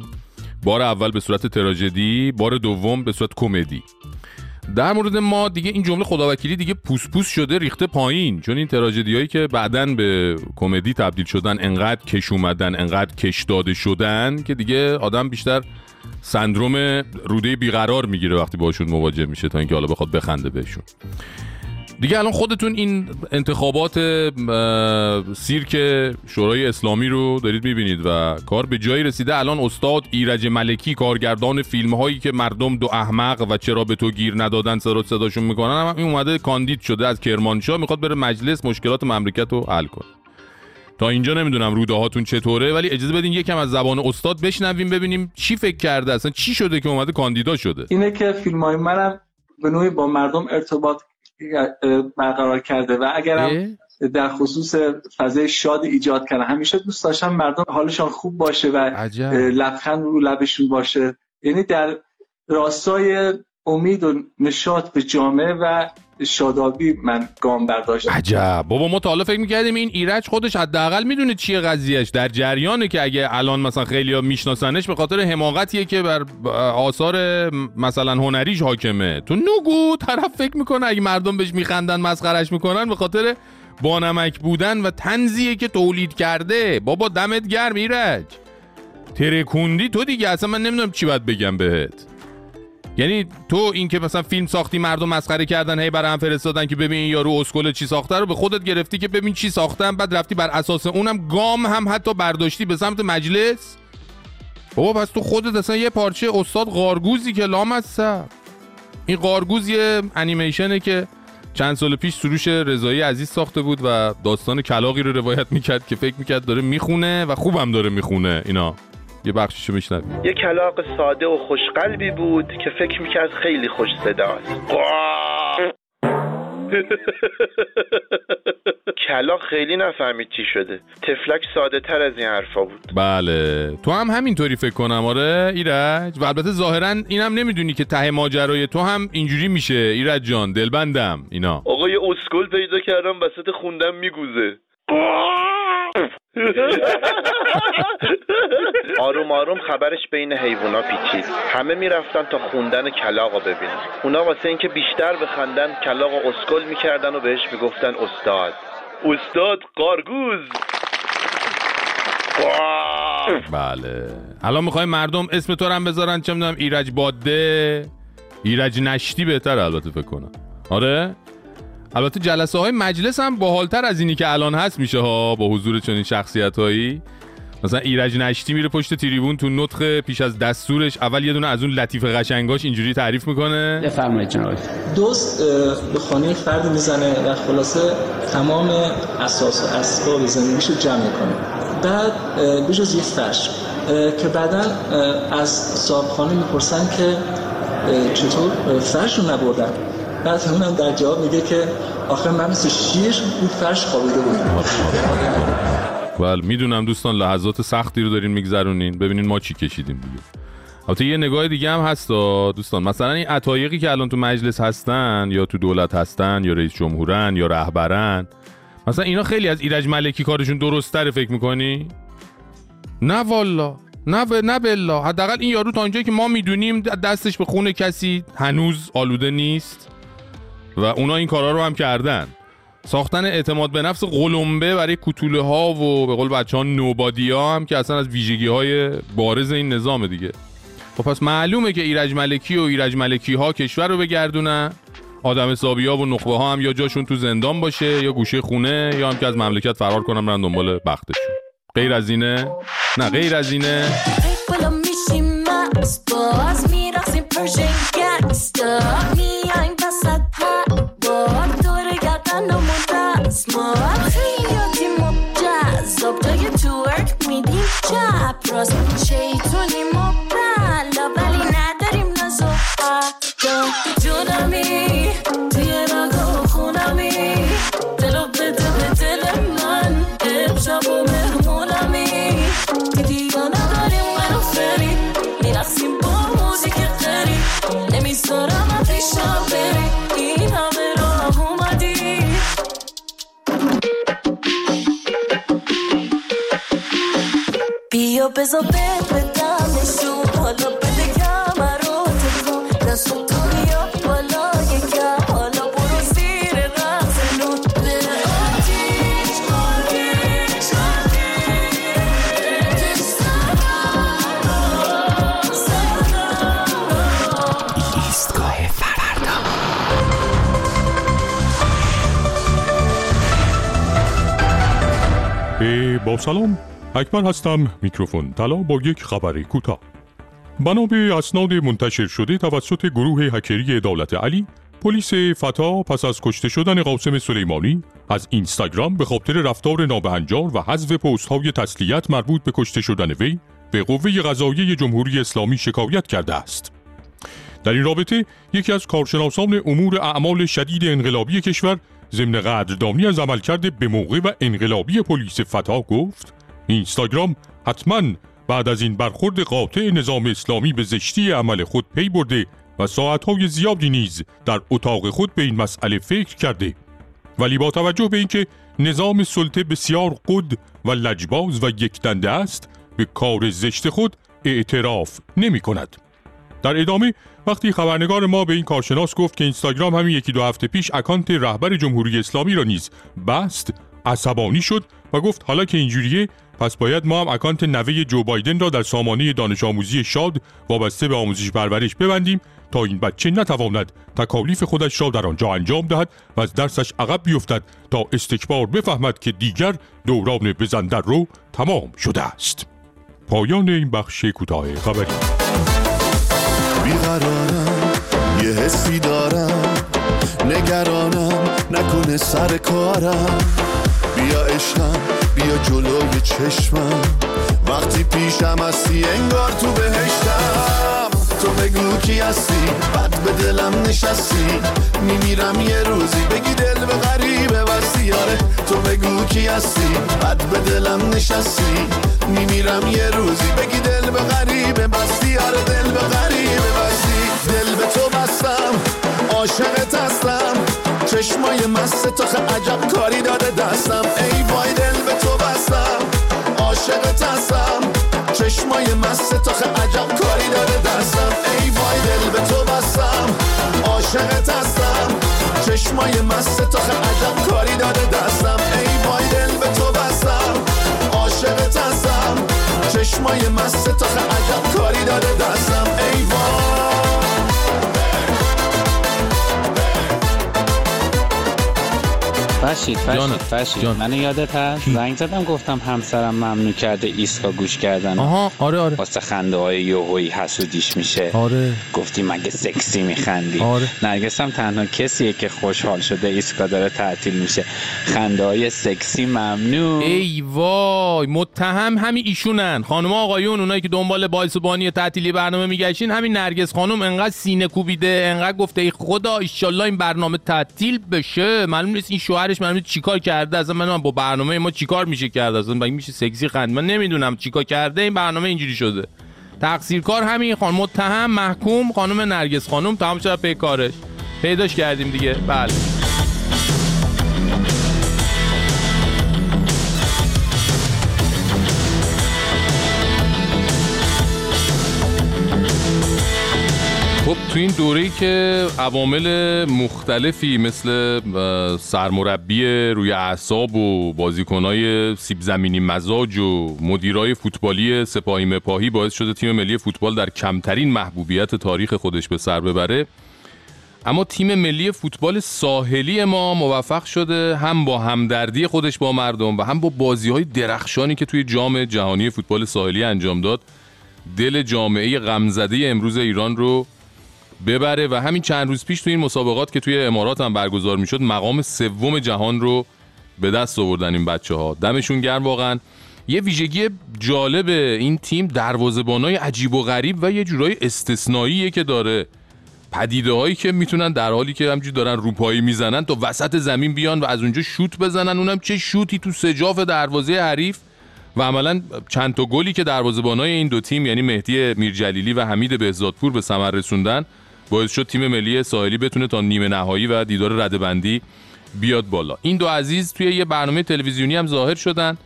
بار اول به صورت تراژدی بار دوم به صورت کمدی. در مورد ما دیگه این جمله خداوکیلی دیگه پوس پوس شده ریخته پایین. چون این تراژدی هایی که بعدا به کمدی تبدیل شدن انقدر کش اومدن انقدر کش داده شدن که دیگه آدم بیشتر سندروم روده بیقرار می‌گیره وقتی باشون مواجه میشه تا اینکه حالا بخواد بخنده بهشون. دیگه الان خودتون این انتخابات سیرک شورای اسلامی رو دارید می‌بینید و کار به جایی رسیده. الان استاد ایرج ملکی کارگردان فیلم هایی که مردم دو احمق و چرا به تو گیر ندادن سر صداشون می‌کنن هم این اومده کاندید شده از کرمانشاه می‌خواد بره مجلس مشکلات مملکت رو حل کنه. تا اینجا نمی‌دونم روده هاتون چطوره ولی اجازه بدین یکم از زبان استاد بشنویم ببینیم چی فکر کرده اصلا چی شده که اومده کاندیدا شده. اینه که فیلم های منم به نوعی با مردم ارتباط برقرار کرده و اگرم در خصوص فضای شاد ایجاد کنه همیشه دوست داشتم مردم حالشان خوب باشه و لبخند رو لبشون باشه. یعنی در راستای امید و نشاط به جامعه و شادابی من گام برداشتم. عجب. بابا ما تا حالا فکر می‌کردیم این ایرج خودش حداقل می‌دونه چیه قضیهش در جریانه که اگه الان مثلا خیلی ها میشناسنش به خاطر حماقتیه که بر آثار مثلا هنریش حاکمه. تو نگو طرف فکر می‌کنه اگه مردم بهش میخندن مسخرش می‌کنن به خاطر بانمک بودن و تنزیه که تولید کرده. بابا دمت گرم ایرج. ترکوندی تو دیگه اصلا من نمی‌دونم چی باید بگم بهت. یعنی تو این که مثلا فیلم ساختی مردم مسخره کردن هی برای هم فرستادن که ببین این یارو اسکل چی ساخته رو به خودت گرفتی که ببین چی ساختم بعد رفتی بر اساس اونم گام هم حتی برداشتی به سمت مجلس. بابا پس تو خودت اصلا یه پارچه استاد قارگوزی که لامصب. این قارگوز یه انیمیشنه که چند سال پیش سروش رضایی عزیز ساخته بود و داستان کلاقی رو روایت می‌کرد که فکر می‌کرد داره می‌خونه و خوبم داره می‌خونه اینا. یه بخششو میشنویم یه کلاق ساده و خوشقلبی بود که فکر می‌کرد خیلی خوش صداست کلاق خیلی نفهمید چی شده. تفلک ساده تر از این حرفا بود. بله. تو هم همینطوری فکر کنم آره؟ ایرج؟ و البته ظاهرا اینم نمی‌دونی که ته ماجرای تو هم اینجوری میشه. ایرج جان دلبندم. اینا. آقا یه اسکل پیدا کردم وسط خوندم میگوزه. آروم آروم خبرش بین حیوونا پیچید. همه می‌رفتن تا خوندن کلاقو ببینن. اونا واسه اینکه بیشتر بخندن کلاقو اسکل می‌کردن و بهش می‌گفتن استاد. استاد قارگوز. بله. الان می‌خوایم مردم اسم تو رو هم بذارن چه می‌دونم ایرج باده. ایرج نشتی بهتر البته فکر کنم. آره؟ البته جلسه های مجلس هم باحالتر از اینی که الان هست میشه ها با حضور چنین شخصیت هایی مثلا ایرج نشتی میره پشت تریبون تو نطق پیش از دستورش. اول یه دونه از اون لطیف قشنگاش اینجوری تعریف می‌کنه. بفرمایید جناب دوست به خانه فرد می‌زنه و خلاصه تمام اساس و اسباب زندگیشو جمع می‌کنه. بعد بجز یه فرش که بعدا از صاحب خانه می‌پرسن که چطور؟ فرش رو نبردن. بعد اونم در جواب میگه که آخه من مثل شیر بود فرش خوابیده بودم بله می‌دونم دوستان لحظات سختی رو دارین میگذرونین. ببینین ما چی کشیدیم دیگه. البته یه نگاه دیگه هم هست دوستان. مثلا این عطایقی که الان تو مجلس هستن یا تو دولت هستن یا رئیس جمهورن یا رهبرن مثلا اینا خیلی از ایرج ملکی کارشون درست تره فکر می‌کنی؟ نه والا. نه ب... نه بالله حداقل این یارو تا اونجایی که ما می‌دونیم دستش به خون کسی هنوز آلوده نیست. و اونا این کارا رو هم کردن. ساختن اعتماد به نفس قلمبه برای کتوله ها و به قول بچه ها نوبادی ها هم که اصلا از ویژگی های بارز این نظام دیگه. خب پس معلومه که ایرج ملکی و ایرج ملکی ها کشور رو بگردونن. آدم حسابی و نخبه ها هم یا جاشون تو زندان باشه یا گوشه خونه یا هم که از مملکت فرار کنن برن دنبال بختشون. غیر از اینه؟ نه غیر از اینه. سلام. اکبر هستم. میکروفون. طلا با یک خبر کوتاه. بنا به اسناد منتشر شده توسط گروه هکری دولت علی پلیس فتا پس از کشته شدن قاسم سلیمانی از اینستاگرام به خاطر رفتار نابهنجار و حذف پست های تسلیت مربوط به کشته شدن وی به قوه قضاییه جمهوری اسلامی شکایت کرده است. در این رابطه یکی از کارشناسان امور اعمال شدید انقلابی کشور ضمن قدردانی از عملکرد به موقع و انقلابی پلیس فتا گفت اینستاگرام حتما بعد از این برخورد قاطع نظام اسلامی به زشتی عمل خود پی برده و ساعتهای زیادی نیز در اتاق خود به این مسئله فکر کرده ولی با توجه به اینکه نظام سلطه بسیار قد و لجباز و یکدنده است به کار زشت خود اعتراف نمی کند. در ادامه وقتی خبرنگار ما به این کارشناس گفت که اینستاگرام همین یکی دو هفته پیش اکانت رهبر جمهوری اسلامی را نیز بست عصبانی شد و گفت حالا که اینجوریه پس باید ما هم اکانت نوه جو بایدن را در سامانه دانش آموزی شاد وابسته به آموزش پرورش ببندیم تا این بچه نتواند تکالیف خودش را در آنجا انجام دهد و از درسش عقب بیفتد تا استکبار بفهمد که دیگر دوران بزن در رو تمام شده است. پایان این بخش کوتاه خبری. حسی دارم. نگرانم نکنه سر کارم. بیا عشقم بیا جلوی چشمم. وقتی پیشم هستی انگار تو بهشتم. تو بگو کی هستی؟ بد به دلم نشستی. میمیرم یه روزی بگی دل به غریبه بستی آره تو بگو کی هستی؟ بد به دلم نشستی. میمیرم یه روزی بگی دل به غریبه بستی آره دل به غریبه بستی عاشقت هستم. چشمای مست تو عجب کاری داده دستم. ای وای دل به تو بستم. عاشقت هستم. چشمای مست تو عجب کاری داده دستم. ای وای دل به تو بستم. عاشقت هستم. چشمای مست تو عجب کاری داده دستم. ای وای دل به تو بستم. عاشقت هستم. چشمای مست تو عجب کاری داده دستم. فرشید فرشید فرشید من یادت هست؟ زنگ زدم گفتم همسرم ممنوع کرده ایسکا گوش کردن. آها آره آره. واسه خنده های یوهویی حسودیش میشه. آره. گفتی مگه سکسی میخندی؟ آره. نرگس هم تنها کسیه که خوشحال شده ایسکا داره تعطیل میشه. خنده های سکسی ممنوع. ای وای متهم همین ایشونن. خانم آقایون اونایی که دنبال باعث و بانی تعطیلی برنامه میگشین همین نرگس خانم انقدر سینه کوبیده انقدر گفته ای خدا ایشالله این برنامه تعطیل بشه. معلوم نیست این شوهرش دلش من چیکار کرده؟ اصلا من با برنامه ما چیکار میشه کرد؟ اصلا مگه میشه سکسی خند؟ من نمی‌دونم چیکار کرده این برنامه اینجوری شده. تقصیرکار همین خانم متهم محکوم خانم نرگس خانم تمام شد پی کارش. پیداش کردیم دیگه. بله. خب تو این دوره که عوامل مختلفی مثل سرمربی روی اعصاب و بازیکنای سیب زمینی مزاج و مدیرای فوتبالی سپاهی مپاهی باعث شده تیم ملی فوتبال در کمترین محبوبیت تاریخ خودش به سر ببره. اما تیم ملی فوتبال ساحلی ما موفق شده هم با همدردی خودش با مردم و هم با بازی های درخشانی که توی جام جهانی فوتبال ساحلی انجام داد. دل جامعه غمزده امروز ایران رو ببره و همین چند روز پیش توی این مسابقات که توی امارات هم برگزار می‌شد مقام سوم جهان رو به دست آوردن این بچه ها دمشون گرم واقعا. یه ویژگی جالب این تیم دروازه‌بانای عجیب و غریب و یه جورای استثنائیه که داره. پدیده هایی که می‌تونن در حالی که همجوری دارن روپایی می‌زنن تا وسط زمین بیان و از اونجا شوت بزنن اونم چه شوتی تو سجاف دروازه حریف و عملا چند تا گلی که دروازه‌بانای این دو تیم یعنی مهدی میرجلیلی و حمید بهزادپور به ثمر رسوندن باعث شد تیم ملی ساحلی بتونه تا نیمه نهایی و دیدار ردبندی بیاد بالا. این دو عزیز توی یه برنامه تلویزیونی هم ظاهر شدن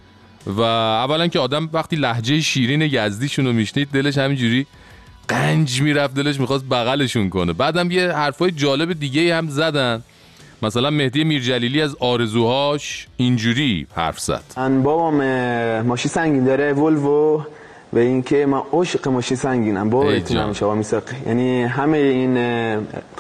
و اولا که آدم وقتی لحجه شیرین یزدیشون رو میشنید دلش همینجوری قنج می‌رفت دلش می‌خواست بغلشون کنه. بعدم یه حرفای جالب دیگه هم زدن. مثلا مهدی میرجلیلی از آرزوهاش اینجوری حرف زد. اه، ماشین سنگین داره ولوو و اینکه من عاشق ماشین سنگینم با جان. شما میساقی یعنی همه این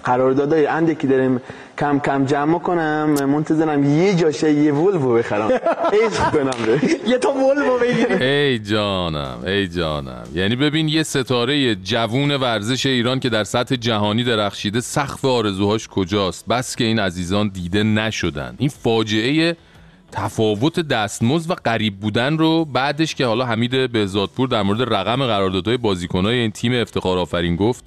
قراردادهای انده که داریم کم کم جمع کنم منتظرم یه جاشه یه ولوو بخرم. عشق کنم به یه تا ولوو بگیری ای جانم ای جانم. یعنی ببین یه ستاره جوون ورزش ایران که در سطح جهانی درخشیده سقف آرزوهاش کجاست؟ بس که این عزیزان دیده نشدن. این فاجعه تفاوت دستمزد و قریب بودن رو بعدش که حالا حمید بهزادپور در مورد رقم قراردادهای بازیکنای این تیم افتخار آفرین گفت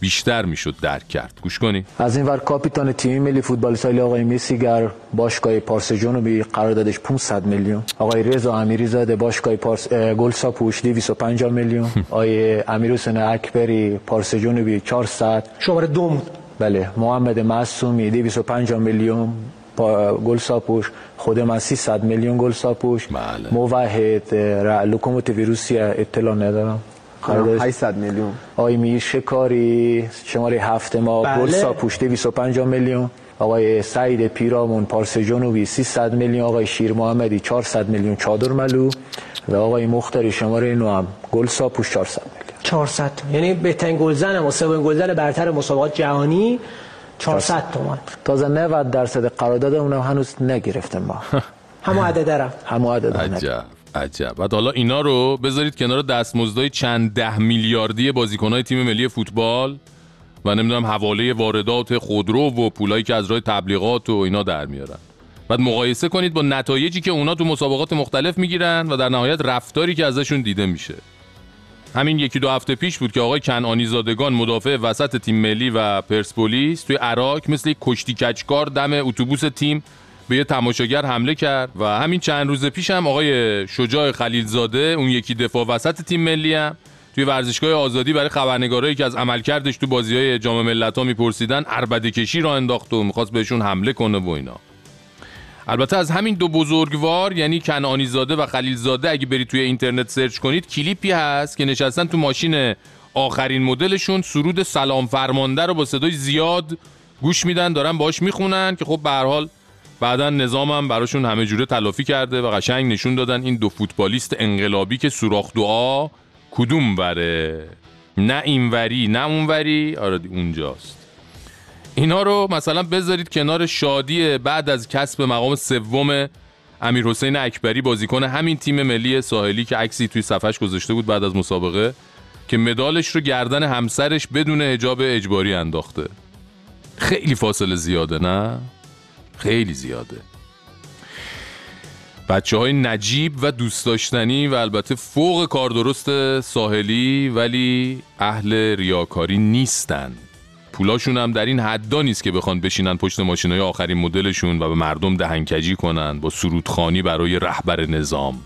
بیشتر می‌شد درک کرد. گوش کنی از این ور کاپیتان تیم ملی فوتبال سالی آقای میسیگر باشگاه پارس جنوبی قراردادش 500 میلیون. آقای رضا امیری زاده باشگاه پارس گلسا پوش 250 میلیون. آقای امیر حسین اکبری پارس جنوبی 400 شماره دوم بله محمد معصومی 250 میلیون. گل ساپوش. خود من 300 میلیون گل ساپوش. بله. موحد لوکوموتیو روسیه اطلاع ندارم. قراردادش 800 میلیون. آقای میر شکاری شماره هفت ما بله. گل ساپوش 250 میلیون. آقای سعید پیرامون پارس جنوبی 300 میلیون. آقای شیر محمدی 400 میلیون. چادر ملو. و آقای مختاری شماره نو هم گل ساپوش 400 میلیون. 400 تا. یعنی بهترین گلزن و سومین گلزن برتر مسابقات جهانی. 400 تومان. تازه 90 درصد قرارداد اونم هنوز نگرفتیم ما. همه عدده را همه عدد عجب عجب. بعد حالا اینا رو بذارید کنار دستمزدهای چند ده میلیاردی بازیکنهای تیم ملی فوتبال و نمی‌دونم حواله واردات خودرو و پولایی که از راه تبلیغات و اینا در میارن. بعد مقایسه کنید با نتایجی که اونا تو مسابقات مختلف می‌گیرن و در نهایت رفتاری که ازشون دیده میشه. همین یکی دو هفته پیش بود که آقای کنعانی زادگان مدافع وسط تیم ملی و پرسپولیس توی عراق مثل یک کشتی کچکار دم اتوبوس تیم به یه تماشاگر حمله کرد و همین چند روز پیش هم آقای شجاع خلیلزاده اون یکی دفاع وسط تیم ملی هم توی ورزشگاه آزادی برای خبرنگارایی که از عملکردش تو بازی های جام ملت‌ها میپرسیدن عربده کشی را انداخت و می‌خواست بهشون حمله کنه و اینا. البته از همین دو بزرگوار یعنی کنعانی زاده و خلیل زاده اگه برید توی اینترنت سرچ کنید کلیپی هست که نشستن تو ماشین آخرین مدلشون. سرود سلام فرمانده رو با صدای زیاد گوش میدن دارن باش می‌خونن که خب به حال بعدا نظامم براشون همه جوره تلافی کرده و قشنگ نشون دادن این دو فوتبالیست انقلابی که سوراخ دعا کدوم وره؟ نه اینوری نه اونوری. آره اونجاست. اینا رو مثلا بذارید کنار شادی بعد از کسب مقام سوم امیر حسین اکبری بازیکن همین تیم ملی ساحلی که عکسی توی صفحش گذاشته بود بعد از مسابقه که مدالش رو گردن همسرش بدون حجاب اجباری انداخته. خیلی فاصله زیاده نه؟ خیلی زیاده. بچه های نجیب و دوست داشتنی و البته فوق کاردرست ساحلی ولی اهل ریاکاری نیستن. پولاشون هم در این حدا نیست که بخوان بشینن پشت ماشینای آخرین مدلشون و به مردم دهنکجی کنن با سرودخانی برای رهبر نظام.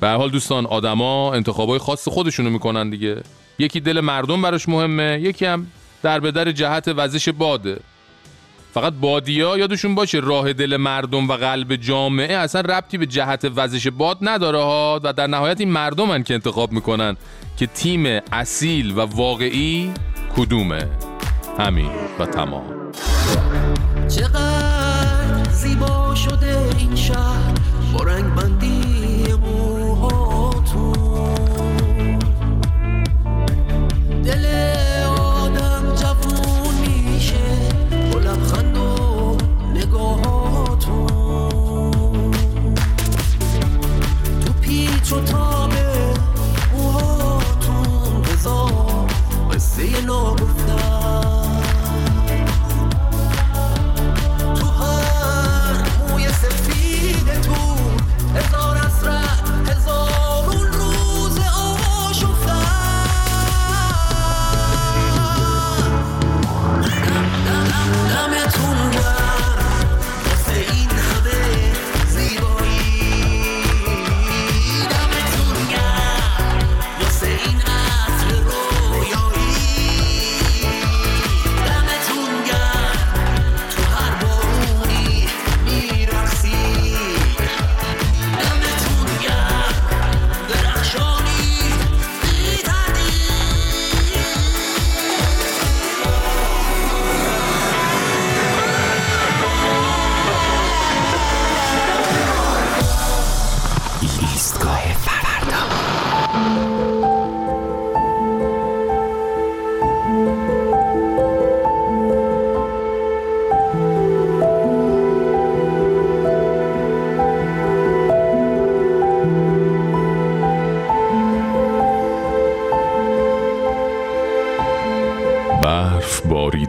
به حال دوستان آدما انتخابای خاص خودشونو می‌کنن دیگه. یکی دل مردم براش مهمه یکی هم در به در جهت وزش باده. فقط بادیا یادشون باشه راه دل مردم و قلب جامعه اصلا ربطی به جهت وزش باد نداره ها و در نهایت این مردمن که انتخاب می‌کنن که تیم اصیل و واقعی کدومه. همین و تمام. چقدر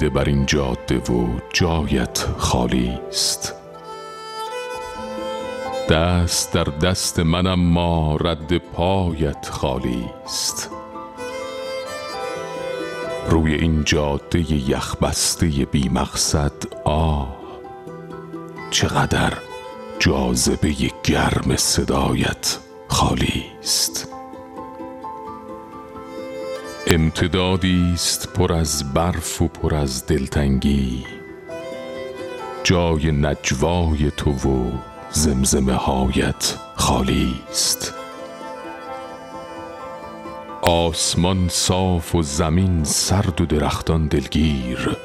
بر این جاده و جایت خالی است. دست در دست منم ما رد پایت خالی است. روی این جاده یخبسته بی مقصد آه چقدر جاذبه گرم صدایت خالی امتدادی است پر از برف و پر از دلتنگی. جای نجوای تو و زمزمه هایت خالی است. آسمان صاف و زمین سرد و درختان دلگیر.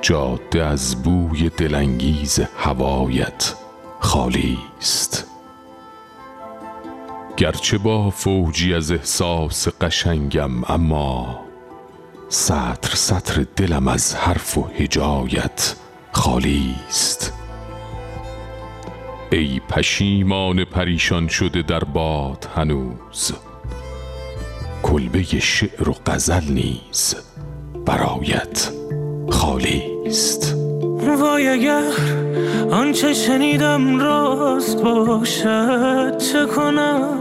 جاده از بوی دلانگیز هوایت خالی است. گرچه با فوجی از احساس قشنگم اما سطر سطر دلم از حرف و هجایت خالی است. ای پشیمان پریشان شده در باد هنوز کلبه شعر و غزل نیز برایت خالی است. وای اگر آنچه شنیدم راست باشد چه کنم؟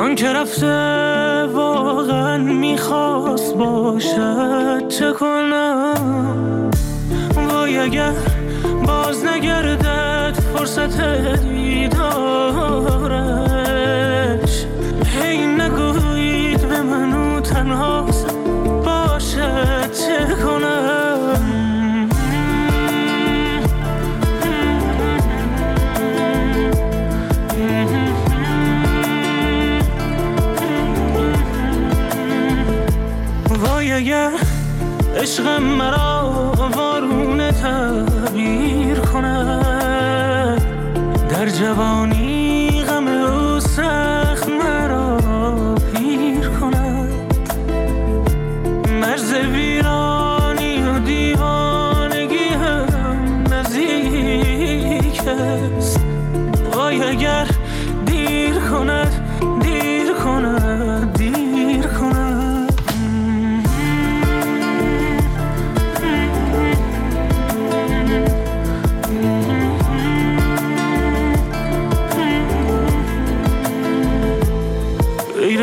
آنکه رفته واقعا می‌خواست باشد چه کنم؟ وای اگر باز نگردد فرصت دیدارش هی نگویید به منو تنهاست عشقم مرا وارونه تغییر کند. در جوانی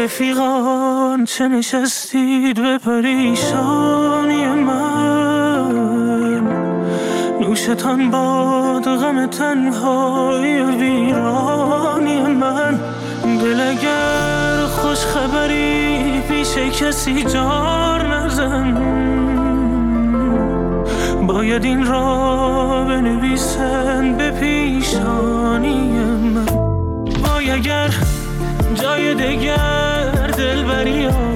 رفیقان چه نشستید به پریشانی من. نوشتان باد غم تنهای ویرانی من. دل اگر خوش خبری پیش کسی جار نزن. باید این را بنویسن به پیشانی من. وای اگر جای دگر nobody else